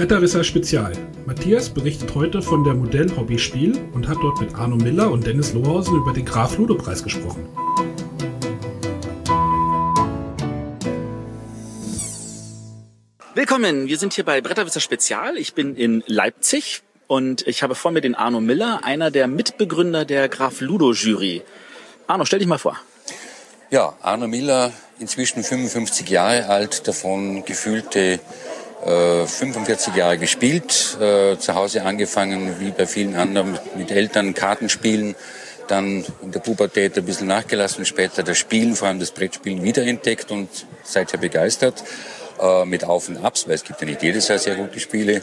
Bretterwisser Spezial. Matthias berichtet heute von der Modell Hobby Spiel und hat dort mit Arno Miller und Dennis Lohausen über den Graf Ludo Preis gesprochen. Willkommen, wir sind hier bei Bretterwisser Spezial. Ich bin in Leipzig und ich habe vor mir den Arno Miller, einer der Mitbegründer der Graf Ludo Jury. Arno, stell dich mal vor. Ja, Arno Miller, inzwischen 55 Jahre alt, davon gefühlte äh, 45 Jahre gespielt, äh, zu Hause angefangen, wie bei vielen anderen, mit Eltern Kartenspielen, dann in der Pubertät ein bisschen nachgelassen, später das Spielen, vor allem das Brettspielen wiederentdeckt und seither begeistert äh, mit Auf und Abs, weil es gibt ja nicht jedes Jahr sehr gute Spiele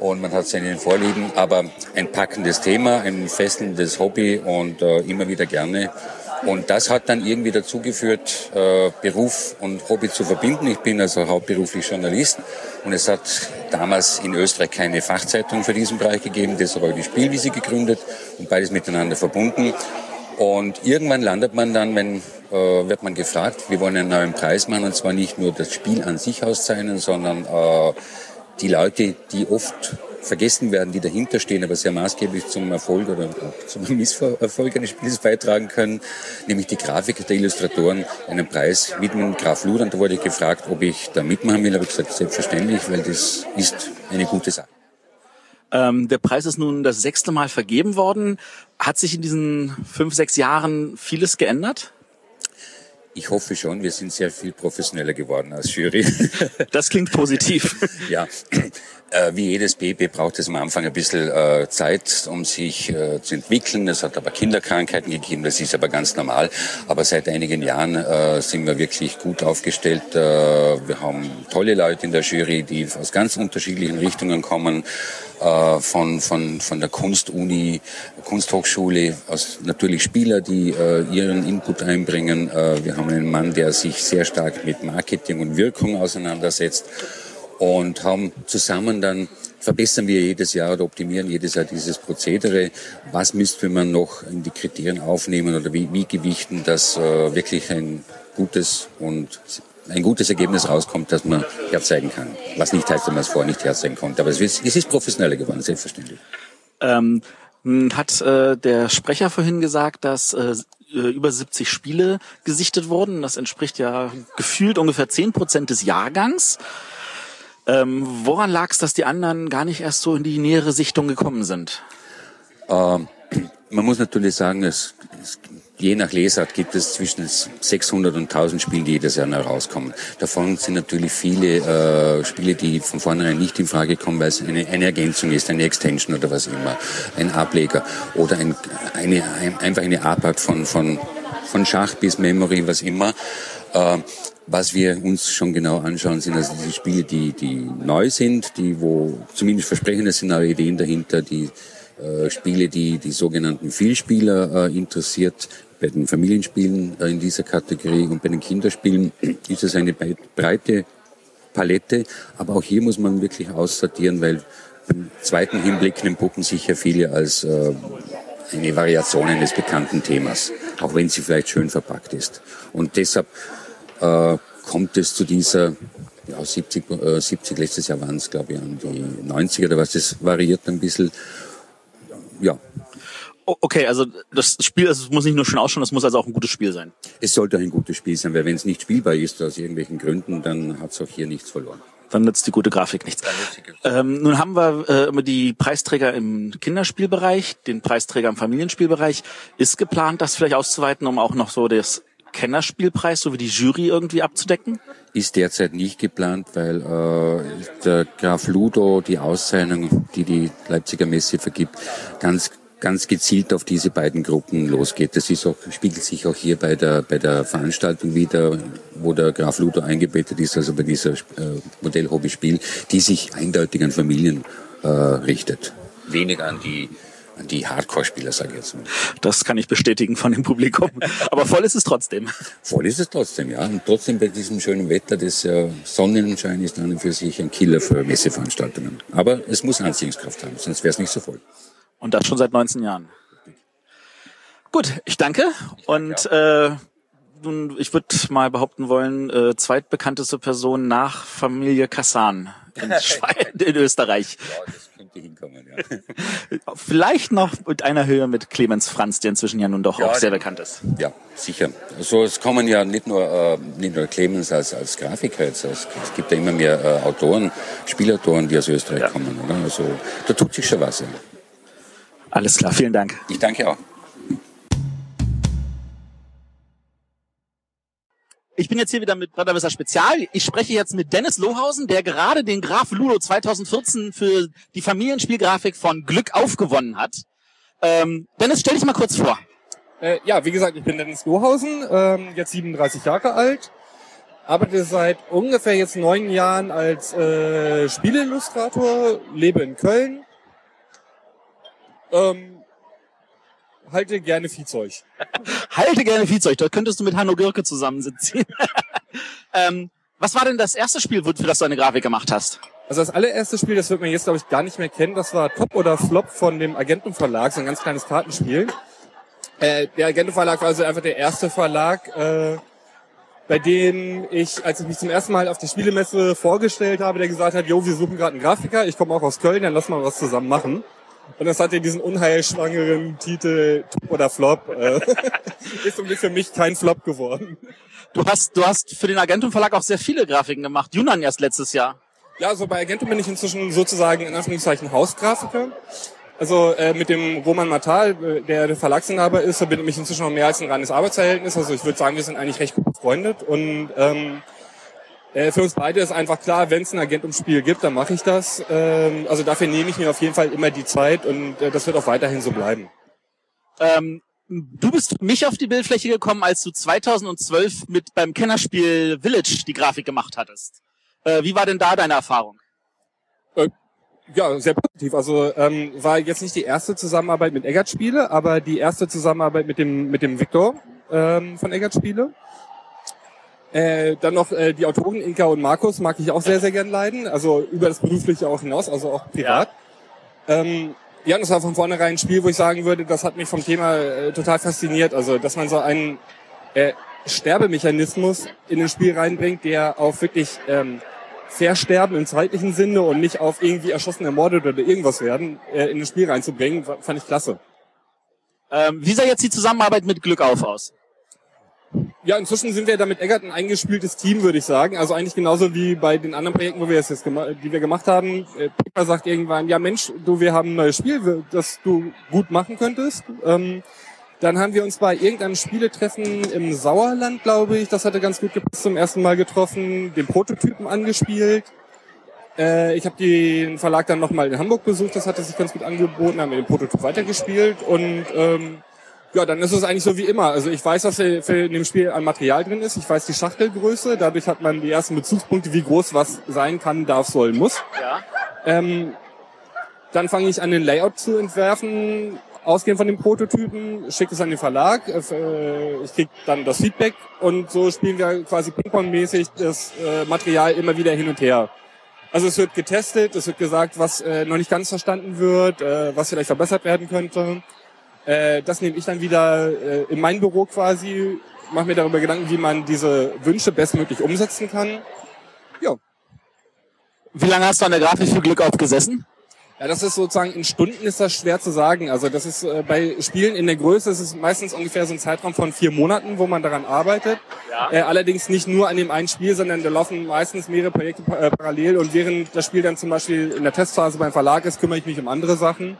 und man hat seine Vorlieben, aber ein packendes Thema, ein fesselndes Hobby und äh, immer wieder gerne. Und das hat dann irgendwie dazu geführt, äh, Beruf und Hobby zu verbinden. Ich bin also hauptberuflich Journalist und es hat damals in Österreich keine Fachzeitung für diesen Bereich gegeben, deshalb habe ich die Spielwiese gegründet und beides miteinander verbunden. Und irgendwann landet man dann, wenn äh, wird man gefragt, wir wollen einen neuen Preis machen und zwar nicht nur das Spiel an sich auszeichnen, sondern äh, die Leute, die oft vergessen werden, die dahinter stehen, aber sehr maßgeblich zum Erfolg oder zum Misserfolg eines Spiels beitragen können, nämlich die Grafiker der Illustratoren einen Preis widmen, Graf Ludan. Da wurde ich gefragt, ob ich da mitmachen will, habe ich gesagt, selbstverständlich, weil das ist eine gute Sache. Ähm, der Preis ist nun das sechste Mal vergeben worden. Hat sich in diesen fünf, sechs Jahren vieles geändert? Ich hoffe schon, wir sind sehr viel professioneller geworden als Jury. Das klingt positiv. ja, äh, wie jedes Baby braucht es am Anfang ein bisschen äh, Zeit, um sich äh, zu entwickeln. Es hat aber Kinderkrankheiten gegeben, das ist aber ganz normal. Aber seit einigen Jahren sind wir wirklich gut aufgestellt. Wir haben tolle Leute in der Jury, die aus ganz unterschiedlichen Richtungen kommen von, von, von der Kunstuni, Kunsthochschule, aus natürlich Spieler, die äh, ihren Input einbringen. Äh, wir haben einen Mann, der sich sehr stark mit Marketing und Wirkung auseinandersetzt und haben zusammen dann verbessern wir jedes Jahr oder optimieren jedes Jahr dieses Prozedere. Was müsste man noch in die Kriterien aufnehmen oder wie, wie gewichten, dass äh, wirklich ein gutes und ein gutes Ergebnis rauskommt, das man herzeigen kann. Was nicht heißt, dass man es vorher nicht herzeigen konnte. Aber es ist, es ist professioneller geworden, selbstverständlich. Ähm, hat äh, der Sprecher vorhin gesagt, dass äh, über 70 Spiele gesichtet wurden. Das entspricht ja gefühlt ungefähr 10 Prozent des Jahrgangs. Ähm, woran lag es, dass die anderen gar nicht erst so in die nähere Sichtung gekommen sind? Ähm, man muss natürlich sagen, es, es je nach Lesart gibt es zwischen 600 und 1000 Spiele, die jedes Jahr neu rauskommen. Davon sind natürlich viele äh, Spiele, die von vornherein nicht in Frage kommen, weil es eine, eine Ergänzung ist, eine Extension oder was immer, ein Ableger oder ein, eine, ein, einfach eine Abart von, von, von Schach bis Memory, was immer. Äh, was wir uns schon genau anschauen, sind also diese Spiele, die, die neu sind, die wo zumindest versprechende Szenarien, Ideen dahinter, die äh, Spiele, die die sogenannten Vielspieler äh, interessiert. Bei den Familienspielen äh, in dieser Kategorie und bei den Kinderspielen ist es eine breite Palette. Aber auch hier muss man wirklich aussortieren, weil beim zweiten Hinblick entpuppen sich ja viele als äh, eine Variation eines bekannten Themas, auch wenn sie vielleicht schön verpackt ist. Und deshalb äh, kommt es zu dieser ja, 70, äh, 70 letztes Jahr waren es, glaube ich, an die 90er oder was, das variiert ein bisschen ja. Okay, also das Spiel das muss nicht nur schön ausschauen, das muss also auch ein gutes Spiel sein. Es sollte ein gutes Spiel sein, weil wenn es nicht spielbar ist aus irgendwelchen Gründen, dann hat es auch hier nichts verloren. Dann nützt die gute Grafik nichts. Ähm, nun haben wir äh, immer die Preisträger im Kinderspielbereich, den Preisträger im Familienspielbereich. Ist geplant, das vielleicht auszuweiten, um auch noch so das Kennerspielpreis sowie die Jury irgendwie abzudecken? Ist derzeit nicht geplant, weil äh, der Graf Ludo die Auszeichnung, die die Leipziger Messe vergibt, ganz ganz gezielt auf diese beiden Gruppen losgeht. Das ist auch, spiegelt sich auch hier bei der, bei der Veranstaltung wieder, wo der Graf Ludo eingebettet ist, also bei dieser äh, Modell-Hobby-Spiel, die sich eindeutig an Familien äh, richtet. Weniger an die die Hardcore-Spieler, sage ich jetzt mal. Das kann ich bestätigen von dem Publikum. Aber voll ist es trotzdem. Voll ist es trotzdem, ja. Und trotzdem bei diesem schönen Wetter, das äh, Sonnenschein ist dann für sich ein Killer für Messeveranstaltungen. Aber es muss Anziehungskraft haben, sonst wäre es nicht so voll. Und das schon seit 19 Jahren. Gut, ich danke. Und äh, nun, ich würde mal behaupten wollen, äh, zweitbekannteste Person nach Familie Kassan in, in Österreich. Ja, könnte hinkommen, ja. Vielleicht noch mit einer Höhe mit Clemens Franz, der inzwischen ja nun doch Ja, auch sehr bekannt ist. Ja, sicher. Also es kommen ja nicht nur, äh, nicht nur Clemens als, als Grafiker jetzt, es, es gibt ja immer mehr äh, Autoren, Spielautoren, die aus Österreich Ja. kommen. Oder? Also da tut sich schon was. Ja. Alles klar, vielen Dank. Ich danke auch. Ich bin jetzt hier wieder mit Bretterwisser Spezial. Ich spreche jetzt mit Dennis Lohausen, der gerade den Graf Ludo 2014 für die Familienspielgrafik von Glück aufgewonnen hat. Ähm, Dennis, stell dich mal kurz vor. Äh, ja, wie gesagt, ich bin Dennis Lohausen, ähm, jetzt 37 Jahre alt, arbeite seit ungefähr jetzt neun Jahren als äh, Spieleillustrator, lebe in Köln, ähm, halte gerne Viehzeug. Halte gerne Viehzeug, dort könntest du mit Hanno Girke zusammensitzen. ähm, was war denn das erste Spiel, für das du eine Grafik gemacht hast? Also das allererste Spiel, das wird man jetzt glaube ich gar nicht mehr kennen, das war Top oder Flop von dem Agentenverlag, so ein ganz kleines Kartenspiel. Äh, der Agentenverlag war also einfach der erste Verlag, äh, bei dem ich, als ich mich zum ersten Mal auf der Spielemesse vorgestellt habe, der gesagt hat, jo, wir suchen gerade einen Grafiker, ich komme auch aus Köln, dann lass mal was zusammen machen. Und das hatte diesen unheilschwangeren Titel Top oder Flop. Äh, ist ist für mich kein Flop geworden. Du hast, du hast für den Agentum Verlag auch sehr viele Grafiken gemacht. Junan erst letztes Jahr. Ja, also bei Argento bin ich inzwischen sozusagen in Anführungszeichen Hausgrafiker. Also äh, mit dem Roman Matal, äh, der der Verlagsinhaber ist, verbindet mich inzwischen noch mehr als ein reines Arbeitsverhältnis. Also ich würde sagen, wir sind eigentlich recht gut befreundet. Und ähm, äh, für uns beide ist einfach klar, wenn es ein Agentum-Spiel gibt, dann mache ich das. Ähm, also dafür nehme ich mir auf jeden Fall immer die Zeit und äh, das wird auch weiterhin so bleiben. Ähm, du bist für mich auf die Bildfläche gekommen, als du 2012 mit beim Kennerspiel Village die Grafik gemacht hattest. Äh, wie war denn da deine Erfahrung? Ja, sehr positiv. Also ähm, war jetzt nicht die erste Zusammenarbeit mit Eggert Spiele, aber die erste Zusammenarbeit mit dem mit dem Victor ähm, von Eggert Spiele. Äh, dann noch äh, die Autoren Inka und Markus mag ich auch sehr sehr gern leiden. Also über das berufliche auch hinaus, also auch privat. Ähm, ja, das war von vornherein ein Spiel, wo ich sagen würde, das hat mich vom Thema äh, total fasziniert. Also, dass man so einen äh, Sterbemechanismus in ein Spiel reinbringt, der auf wirklich ähm, Versterben im zeitlichen Sinne und nicht auf irgendwie erschossen, ermordet oder irgendwas werden, äh, in ein Spiel reinzubringen, fand ich klasse. Ähm, wie sah jetzt die Zusammenarbeit mit Glück auf aus? Ja, inzwischen sind wir da mit Eggert ein eingespieltes Team, würde ich sagen. Also eigentlich genauso wie bei den anderen Projekten, wo wir es jetzt die wir gemacht haben. Äh, Pepper sagt irgendwann, ja Mensch, du, wir haben ein neues Spiel, das du gut machen könntest. Ähm, dann haben wir uns bei irgendeinem Spieletreffen im Sauerland, glaube ich, das hatte ganz gut gepasst, zum ersten Mal getroffen, den Prototypen angespielt. Äh, ich habe den Verlag dann nochmal in Hamburg besucht, das hatte sich ganz gut angeboten, haben wir den Prototyp weitergespielt und ähm, ja, dann ist es eigentlich so wie immer. Also ich weiß, was für, für in dem Spiel an Material drin ist. Ich weiß die Schachtelgröße. Dadurch hat man die ersten Bezugspunkte, wie groß was sein kann, darf, soll, muss. Ja. Ähm, dann fange ich an, den Layout zu entwerfen, ausgehend von den Prototypen, schicke es an den Verlag. äh, Ich krieg dann das Feedback und so spielen wir quasi Ping-Pong-mäßig das äh, Material immer wieder hin und her. Also es wird getestet, es wird gesagt, was äh, noch nicht ganz verstanden wird, äh, was vielleicht verbessert werden könnte. Äh, das nehme ich dann wieder äh, in mein Büro quasi, mache mir darüber Gedanken, wie man diese Wünsche bestmöglich umsetzen kann. Ja, Wie lange hast du an der Grafik für Glück aufgesessen? ja, das ist sozusagen in Stunden ist das schwer zu sagen. Also das ist äh, bei Spielen in der Größe ist es meistens ungefähr so ein Zeitraum von vier Monaten, wo man daran arbeitet. Ja. Äh, allerdings nicht nur an dem einen Spiel, sondern da laufen meistens mehrere Projekte pa- äh, parallel und während das Spiel dann zum Beispiel in der Testphase beim Verlag ist, kümmere ich mich um andere Sachen.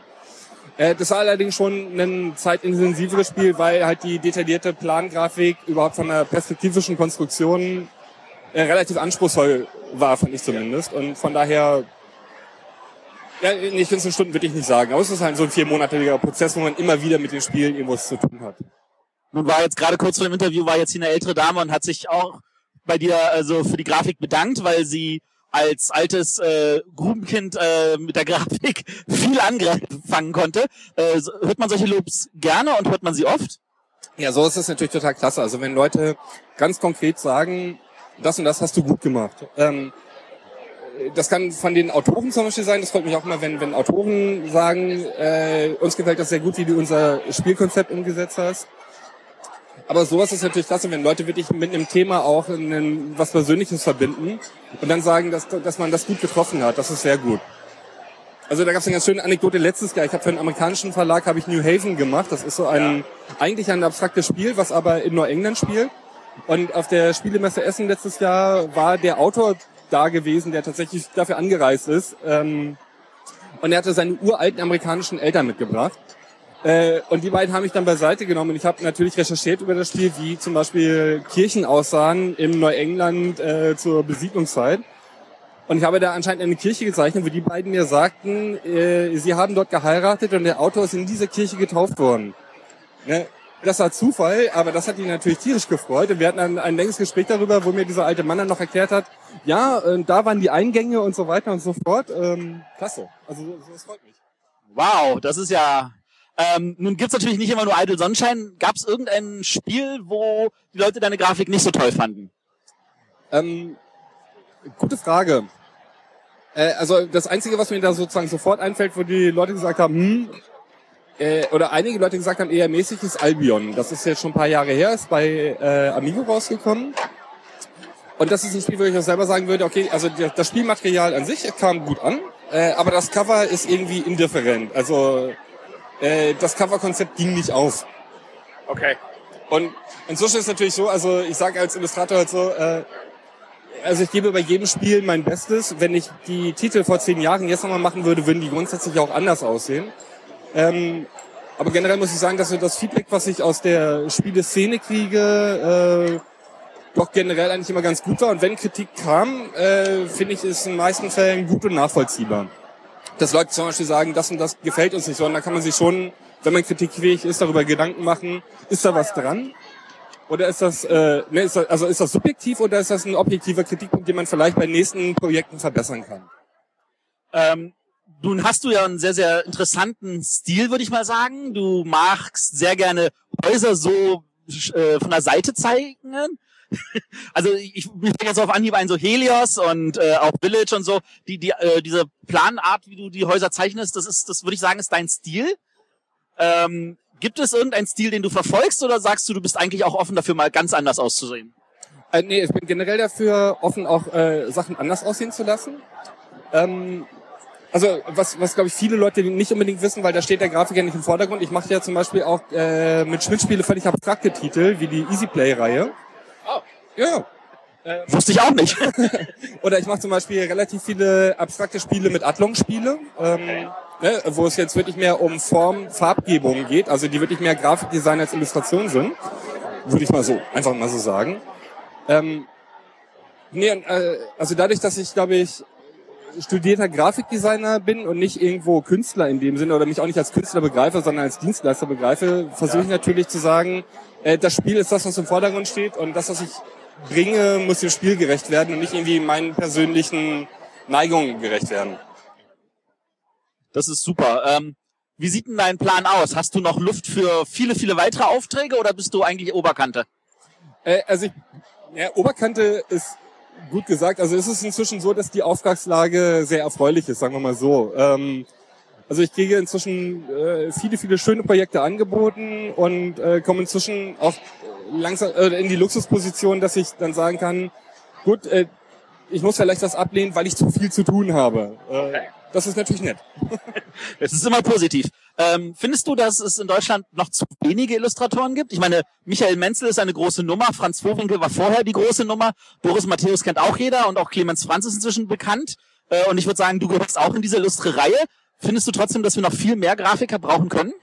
Äh, das war allerdings schon ein zeitintensiveres Spiel, weil halt die detaillierte Plangrafik überhaupt von der perspektivischen Konstruktion äh, relativ anspruchsvoll war, fand ich zumindest. Und von daher, ja, nee, ich finde es in Stunden würde ich nicht sagen, aber es ist halt so ein viermonatiger Prozess, wo man immer wieder mit dem Spiel irgendwas zu tun hat. Nun war jetzt gerade kurz vor dem Interview war jetzt hier eine ältere Dame und hat sich auch bei dir also für die Grafik bedankt, weil sie als altes äh, Grubenkind äh, mit der Grafik viel anfangen konnte. Äh, hört man solche Lobs gerne und hört man sie oft? Ja, so ist es natürlich total klasse. Also wenn Leute ganz konkret sagen, das und das hast du gut gemacht. Ähm, das kann von den Autoren zum Beispiel sein. Das freut mich auch immer, wenn, wenn Autoren sagen, äh, uns gefällt das sehr gut, wie du unser Spielkonzept umgesetzt hast. Aber sowas ist natürlich klasse, wenn Leute wirklich mit einem Thema auch einen, was Persönliches verbinden und dann sagen, dass, dass man das gut getroffen hat. Das ist sehr gut. Also da gab es eine ganz schöne Anekdote letztes Jahr. Ich habe für einen amerikanischen Verlag habe ich New Haven gemacht. Das ist so ein ja. eigentlich ein abstraktes Spiel, was aber in Neuengland spielt. Und auf der Spielemesse Essen letztes Jahr war der Autor da gewesen, der tatsächlich dafür angereist ist. Ähm, und er hatte seine uralten amerikanischen Eltern mitgebracht. Äh, und die beiden haben mich dann beiseite genommen. Und ich habe natürlich recherchiert über das Spiel, wie zum Beispiel Kirchen aussahen im Neuengland äh, zur Besiedlungszeit. Und ich habe da anscheinend eine Kirche gezeichnet, wo die beiden mir sagten, äh, sie haben dort geheiratet und der Autor ist in dieser Kirche getauft worden. Ne? Das war Zufall, aber das hat ihn natürlich tierisch gefreut. Und wir hatten dann ein längeres Gespräch darüber, wo mir dieser alte Mann dann noch erklärt hat, ja, äh, da waren die Eingänge und so weiter und so fort. Ähm, klasse. Also das freut mich. Wow, das ist ja. Ähm, nun gibt's natürlich nicht immer nur Idle Sonnenschein. Gab es irgendein Spiel, wo die Leute deine Grafik nicht so toll fanden? Ähm, gute Frage. Äh, also das Einzige, was mir da sozusagen sofort einfällt, wo die Leute gesagt haben, hm, äh, oder einige Leute gesagt haben, eher mäßig ist Albion. Das ist jetzt schon ein paar Jahre her, ist bei äh, Amigo rausgekommen. Und das ist ein Spiel, wo ich auch selber sagen würde, okay, also das Spielmaterial an sich kam gut an, äh, aber das Cover ist irgendwie indifferent. Also äh, das Coverkonzept ging nicht auf. Okay. Und inzwischen ist es natürlich so, also ich sage als Illustrator halt so, äh, also ich gebe bei jedem Spiel mein Bestes. Wenn ich die Titel vor zehn Jahren jetzt nochmal machen würde, würden die grundsätzlich auch anders aussehen. Ähm, aber generell muss ich sagen, dass so das Feedback, was ich aus der Spieleszene kriege, äh, doch generell eigentlich immer ganz gut war. Und wenn Kritik kam, äh, finde ich es in den meisten Fällen gut und nachvollziehbar. Dass Leute zum Beispiel sagen, das und das gefällt uns nicht, sondern da kann man sich schon, wenn man kritikfähig ist, darüber Gedanken machen, ist da was dran? Oder ist das, äh, ne, ist das, also ist das subjektiv oder ist das ein objektiver Kritikpunkt, den man vielleicht bei nächsten Projekten verbessern kann? Ähm, nun hast du ja einen sehr, sehr interessanten Stil, würde ich mal sagen. Du magst sehr gerne Häuser so äh, von der Seite zeigen. also ich, mir fällt jetzt auf Anhieb ein, so Helios und äh, auch Village und so, die, die, äh, diese Planart, wie du die Häuser zeichnest, das ist, das würde ich sagen, ist dein Stil. Ähm, Gibt es irgendeinen Stil, den du verfolgst oder sagst du, du bist eigentlich auch offen dafür, mal ganz anders auszusehen? Äh, nee, ich bin generell dafür offen, auch äh, Sachen anders aussehen zu lassen. Ähm, also was, was glaube ich viele Leute nicht unbedingt wissen, weil da steht der Grafiker nicht im Vordergrund. Ich mache ja zum Beispiel auch äh, mit Schmidt-Spiele völlig abstrakte Titel, wie die Easy Play-Reihe. Ja. Äh, Wusste ich auch nicht. Oder ich mache zum Beispiel relativ viele abstrakte Spiele mit Adlong-Spiele. Ähm, ne, wo es jetzt wirklich mehr um Form, Farbgebung geht, also die wirklich mehr Grafikdesign als Illustration sind, würde ich mal so, einfach mal so sagen. Ähm, nee, äh, also dadurch, dass ich, glaube ich, studierter Grafikdesigner bin und nicht irgendwo Künstler in dem Sinne oder mich auch nicht als Künstler begreife, sondern als Dienstleister begreife, versuche ich natürlich zu sagen, äh, das Spiel ist das, was im Vordergrund steht und das, was ich bringe, muss dem Spiel gerecht werden und nicht irgendwie meinen persönlichen Neigungen gerecht werden. Das ist super. Ähm, wie sieht denn dein Plan aus? Hast du noch Luft für viele, viele weitere Aufträge oder bist du eigentlich Oberkante? Äh, also ich, ja, Oberkante ist gut gesagt. Also es ist inzwischen so, dass die Auftragslage sehr erfreulich ist, sagen wir mal so. Ähm, also ich kriege inzwischen äh, viele, viele schöne Projekte angeboten und äh, komme inzwischen auch langsam äh, in die Luxusposition, dass ich dann sagen kann, gut, äh, ich muss vielleicht das ablehnen, weil ich zu viel zu tun habe. Äh, okay. Das ist natürlich nett. Es ist immer positiv. Ähm, findest du, dass es in Deutschland noch zu wenige Illustratoren gibt? Ich meine, Michael Menzel ist eine große Nummer, Franz Vorwinkel war vorher die große Nummer, Boris Matthäus kennt auch jeder und auch Clemens Franz ist inzwischen bekannt. Äh, und ich würde sagen, du gehörst auch in diese illustre Reihe. Findest du trotzdem, dass wir noch viel mehr Grafiker brauchen können?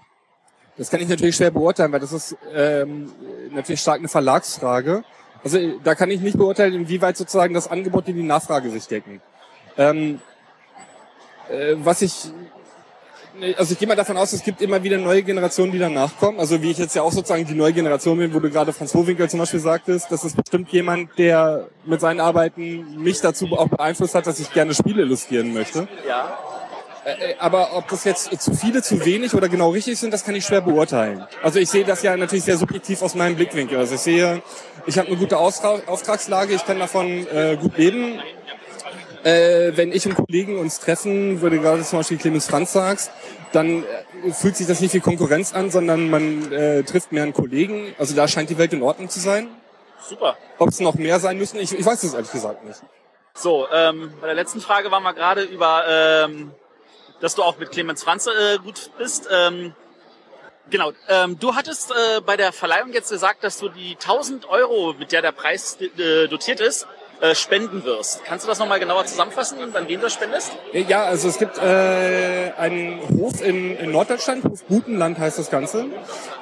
Das kann ich natürlich schwer beurteilen, weil das ist ähm, natürlich stark eine Verlagsfrage. Also da kann ich nicht beurteilen, inwieweit sozusagen das Angebot und die Nachfrage sich decken. Ähm, äh, was ich also ich gehe mal davon aus, es gibt immer wieder neue Generationen, die danach kommen. Also wie ich jetzt ja auch sozusagen die neue Generation bin, wo du gerade Franz Hohwinkel zum Beispiel sagtest, das ist bestimmt jemand, der mit seinen Arbeiten mich dazu auch beeinflusst hat, dass ich gerne Spiele illustrieren möchte. Ja. Äh, äh, aber ob das jetzt zu viele, zu wenig oder genau richtig sind, das kann ich schwer beurteilen. Also ich sehe das ja natürlich sehr subjektiv aus meinem Blickwinkel. Also ich sehe, ich habe eine gute Auftragslage, ich kann davon äh, gut leben äh, wenn ich und Kollegen uns treffen, würde gerade zum Beispiel Clemens Franz sagst, dann fühlt sich das nicht wie Konkurrenz an, sondern man äh, trifft mehr einen Kollegen. Also da scheint die Welt in Ordnung zu sein. Super. Ob es noch mehr sein müssen, ich, ich weiß es ehrlich gesagt nicht. So, ähm, bei der letzten Frage waren wir gerade über, ähm, dass du auch mit Clemens Franze äh, gut bist. Ähm, genau, ähm, du hattest äh, bei der Verleihung jetzt gesagt, dass du die 1000 Euro, mit der der Preis äh, dotiert ist, äh, spenden wirst. Kannst du das nochmal genauer zusammenfassen, an wen du das spendest? Ja, also es gibt äh, einen Hof in, in Norddeutschland, Hof Gutenland heißt das Ganze.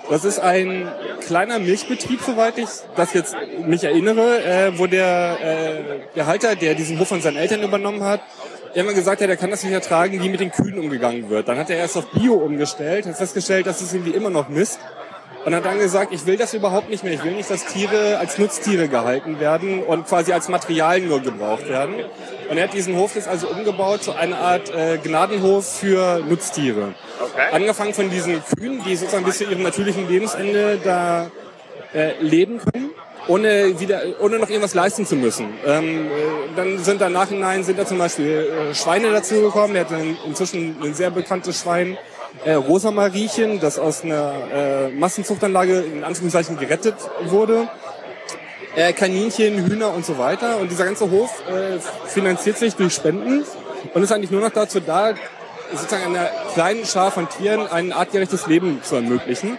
Das ist ein kleiner Milchbetrieb, soweit ich das jetzt mich erinnere, äh, wo der, äh, der Halter, der diesen Hof von seinen Eltern übernommen hat, irgendwann gesagt hat, er kann das nicht ertragen, wie mit den Kühen umgegangen wird. Dann hat er erst auf Bio umgestellt, hat festgestellt, dass es irgendwie immer noch Mist und hat dann gesagt, ich will das überhaupt nicht mehr. Ich will nicht, dass Tiere als Nutztiere gehalten werden und quasi als Material nur gebraucht werden. Und er hat diesen Hof jetzt also umgebaut zu einer Art äh, Gnadenhof für Nutztiere. Okay. Angefangen von diesen Kühen, die sozusagen bis zu ihrem natürlichen Lebensende da äh, leben können ohne wieder, ohne noch irgendwas leisten zu müssen. Ähm, äh, dann sind da nachhinein sind da zum Beispiel äh, Schweine dazu gekommen. Er hat inzwischen ein sehr bekanntes Schwein, äh, Rosamariechen, das aus einer äh, Massenzuchtanlage in Anführungszeichen gerettet wurde. Äh, Kaninchen, Hühner und so weiter. Und dieser ganze Hof äh, finanziert sich durch Spenden und ist eigentlich nur noch dazu da, sozusagen einer kleinen Schar von Tieren ein artgerechtes Leben zu ermöglichen.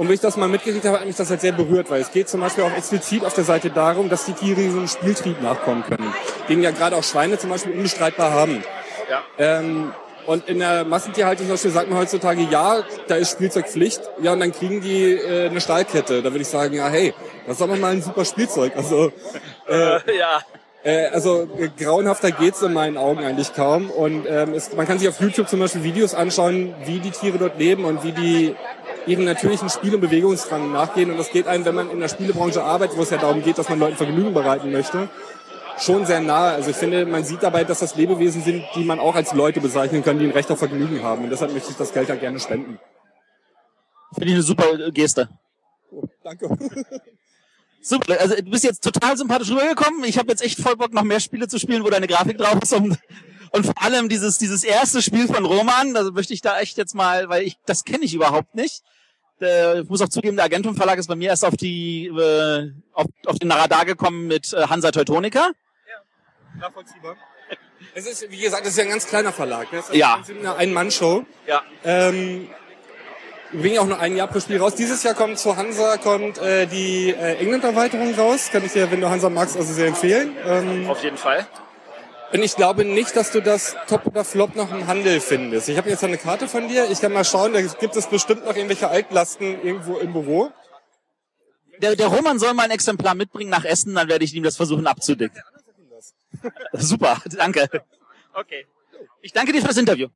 Und wenn ich das mal mitgekriegt habe, hat mich das halt sehr berührt, weil es geht zum Beispiel auch explizit auf der Seite darum, dass die Tiere so einen Spieltrieb nachkommen können, den ja gerade auch Schweine zum Beispiel unbestreitbar haben. Ja. Ähm, und in der Massentierhaltung zum Beispiel sagt man heutzutage, ja, da ist Spielzeugpflicht. Ja, und dann kriegen die äh, eine Stahlkette. Da würde ich sagen, ja, hey, das ist doch mal ein super Spielzeug. Also, äh, ja. Äh, also äh, grauenhafter geht's in meinen Augen eigentlich kaum. Und ähm, es, man kann sich auf YouTube zum Beispiel Videos anschauen, wie die Tiere dort leben und wie die ihren natürlichen Spiel- und Bewegungsdrang nachgehen. Und das geht einem, wenn man in der Spielebranche arbeitet, wo es ja darum geht, dass man Leuten Vergnügen bereiten möchte, schon sehr nahe. Also ich finde, man sieht dabei, dass das Lebewesen sind, die man auch als Leute bezeichnen kann, die ein Recht auf Vergnügen haben. Und deshalb möchte ich das Geld ja gerne spenden. Finde ich eine super Geste. Oh, danke. Super, also du bist jetzt total sympathisch rübergekommen. Ich habe jetzt echt voll Bock, noch mehr Spiele zu spielen, wo deine Grafik drauf ist. Und, und vor allem dieses, dieses erste Spiel von Roman, also möchte ich da echt jetzt mal, weil ich das kenne ich überhaupt nicht. Ich muss auch zugeben, der Agentum Verlag ist bei mir erst auf die äh, auf, auf den Radar gekommen mit äh, Hansa Teutonica nachvollziehbar. Es ist, wie gesagt, es ist ja ein ganz kleiner Verlag. Ne? Es ist ja. eine Ein-Mann-Show. Ja. Ähm, wir bringen auch nur ein Jahr pro Spiel raus. Dieses Jahr kommt zu Hansa kommt äh, die äh, England-Erweiterung raus. Kann ich dir, wenn du Hansa magst, also sehr empfehlen. Ähm, Auf jeden Fall. Und ich glaube nicht, dass du das Top oder Flop noch im Handel findest. Ich habe jetzt eine Karte von dir. Ich kann mal schauen, da gibt es bestimmt noch irgendwelche Altlasten irgendwo im Büro. Der, der Roman soll mal ein Exemplar mitbringen nach Essen, dann werde ich ihm das versuchen abzudecken. Super, danke. Okay. Ich danke dir für das Interview.